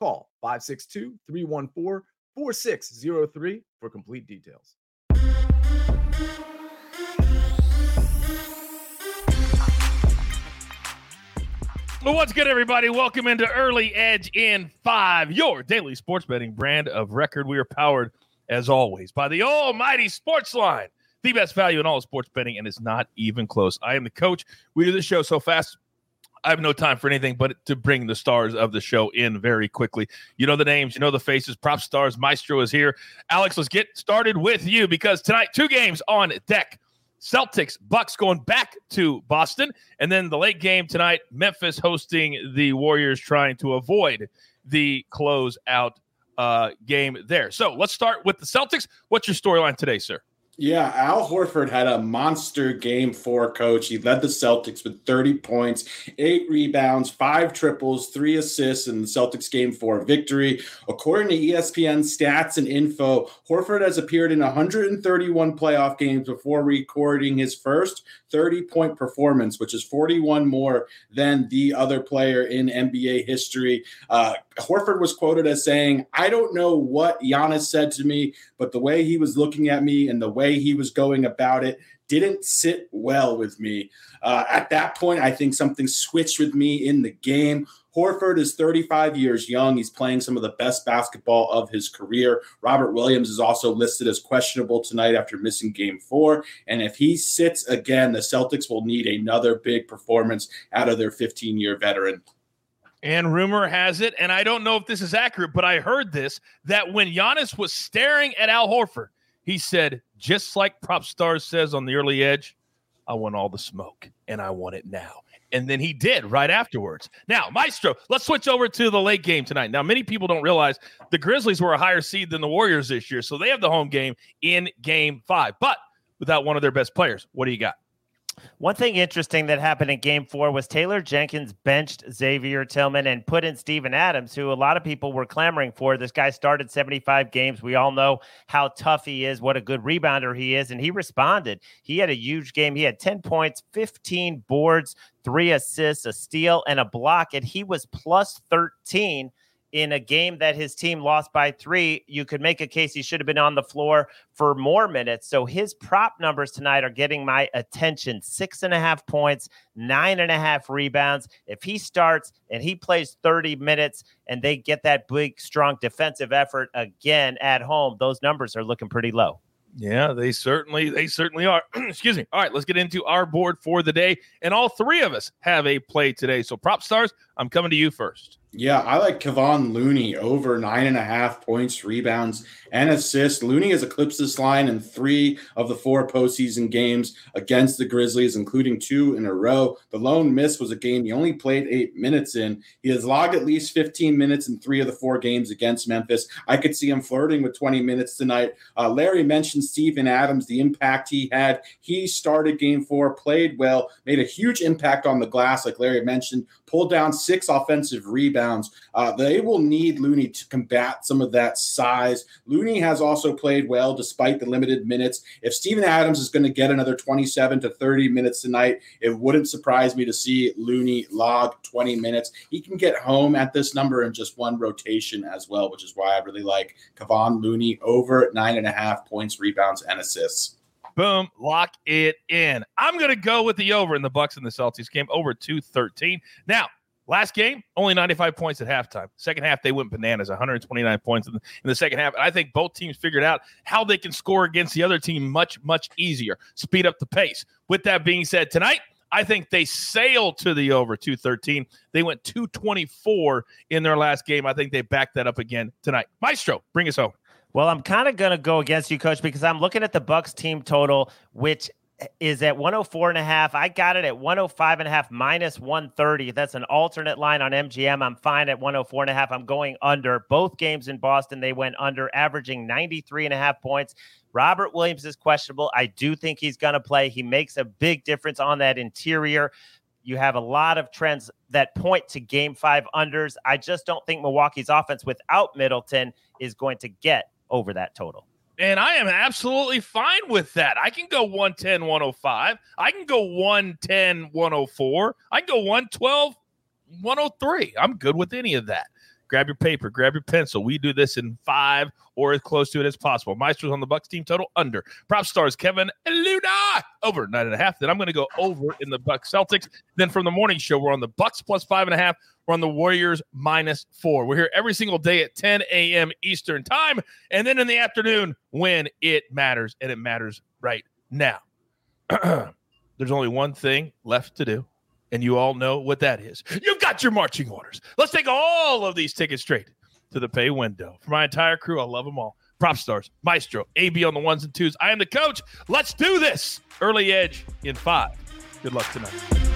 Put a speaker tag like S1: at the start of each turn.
S1: Call 562 314 4603 for complete details.
S2: Well, what's good, everybody? Welcome into Early Edge in Five, your daily sports betting brand of record. We are powered, as always, by the almighty SportsLine, the best value in all sports betting, and it's not even close. I am the coach. We do the show so fast. I have no time for anything but to bring the stars of the show in very quickly. You know the names, you know the faces. Prop stars, Maestro is here. Alex, let's get started with you because tonight, two games on deck. Celtics, Bucks going back to Boston, and then the late game tonight, Memphis hosting the Warriors, trying to avoid the closeout uh, game there. So let's start with the Celtics. What's your storyline today, sir?
S3: Yeah, Al Horford had a monster game for coach. He led the Celtics with 30 points, eight rebounds, five triples, three assists in the Celtics game four victory. According to ESPN stats and info, Horford has appeared in 131 playoff games before recording his first 30 point performance, which is 41 more than the other player in NBA history. Uh, Horford was quoted as saying, I don't know what Giannis said to me, but the way he was looking at me and the way he was going about it didn't sit well with me. Uh, at that point, I think something switched with me in the game. Horford is 35 years young. He's playing some of the best basketball of his career. Robert Williams is also listed as questionable tonight after missing game four. And if he sits again, the Celtics will need another big performance out of their 15 year veteran.
S2: And rumor has it, and I don't know if this is accurate, but I heard this that when Giannis was staring at Al Horford, he said, just like Prop Stars says on the early edge, I want all the smoke and I want it now. And then he did right afterwards. Now, Maestro, let's switch over to the late game tonight. Now, many people don't realize the Grizzlies were a higher seed than the Warriors this year. So they have the home game in game five, but without one of their best players. What do you got?
S4: One thing interesting that happened in game four was Taylor Jenkins benched Xavier Tillman and put in Steven Adams, who a lot of people were clamoring for. This guy started 75 games. We all know how tough he is, what a good rebounder he is, and he responded. He had a huge game. He had 10 points, 15 boards, three assists, a steal, and a block, and he was plus 13 in a game that his team lost by three, you could make a case he should have been on the floor for more minutes. So his prop numbers tonight are getting my attention six and a half points, nine and a half rebounds. If he starts and he plays 30 minutes and they get that big, strong defensive effort again at home, those numbers are looking pretty low.
S2: Yeah, they certainly they certainly are. Excuse me. All right, let's get into our board for the day, and all three of us have a play today. So, prop stars, I'm coming to you first.
S3: Yeah, I like Kevon Looney over nine and a half points, rebounds, and assists. Looney has eclipsed this line in three of the four postseason games against the Grizzlies, including two in a row. The lone miss was a game he only played eight minutes in. He has logged at least 15 minutes in three of the four games against Memphis. I could see him flirting with 20 minutes tonight. Uh, Larry mentioned Steven Adams, the impact he had. He started game four, played well, made a huge impact on the glass, like Larry mentioned, pulled down six offensive rebounds. Uh, they will need Looney to combat some of that size. Looney has also played well despite the limited minutes. If Steven Adams is going to get another 27 to 30 minutes tonight, it wouldn't surprise me to see Looney log 20 minutes. He can get home at this number in just one rotation as well, which is why I really like Kevon Looney over nine and a half points, rebounds, and assists.
S2: Boom, lock it in. I'm going to go with the over in the Bucks and the Celtics game over 213. Now, last game, only 95 points at halftime. Second half, they went bananas, 129 points in the, in the second half. And I think both teams figured out how they can score against the other team much, much easier, speed up the pace. With that being said, tonight, I think they sailed to the over 213. They went 224 in their last game. I think they backed that up again tonight. Maestro, bring us home.
S4: Well, I'm kind of going to go against you, coach, because I'm looking at the Bucks team total, which is at 104 and a half. I got it at 105 and a half minus 130. That's an alternate line on MGM. I'm fine at 104 and a half. I'm going under. Both games in Boston, they went under, averaging 93 and a half points. Robert Williams is questionable. I do think he's going to play. He makes a big difference on that interior. You have a lot of trends that point to game five unders. I just don't think Milwaukee's offense without Middleton is going to get over that total.
S2: And I am absolutely fine with that. I can go 110, 105. I can go 110, 104. I can go 112, 103. I'm good with any of that. Grab your paper, grab your pencil. We do this in five or as close to it as possible. Maestro's on the Bucks team total under. Prop stars Kevon Looney over nine and a half. Then I'm going to go over in the Bucks Celtics. Then from the morning show, we're on the Bucks plus five and a half. We're on the Warriors minus four. We're here every single day at 10 a.m. Eastern time. And then in the afternoon when it matters, and it matters right now. There's only one thing left to do. And you all know what that is. You've got your marching orders. Let's take all of these tickets straight to the pay window. For my entire crew, I love them all. Prop stars, Maestro, AB on the ones and twos. I am the coach. Let's do this. Early edge in five. Good luck tonight.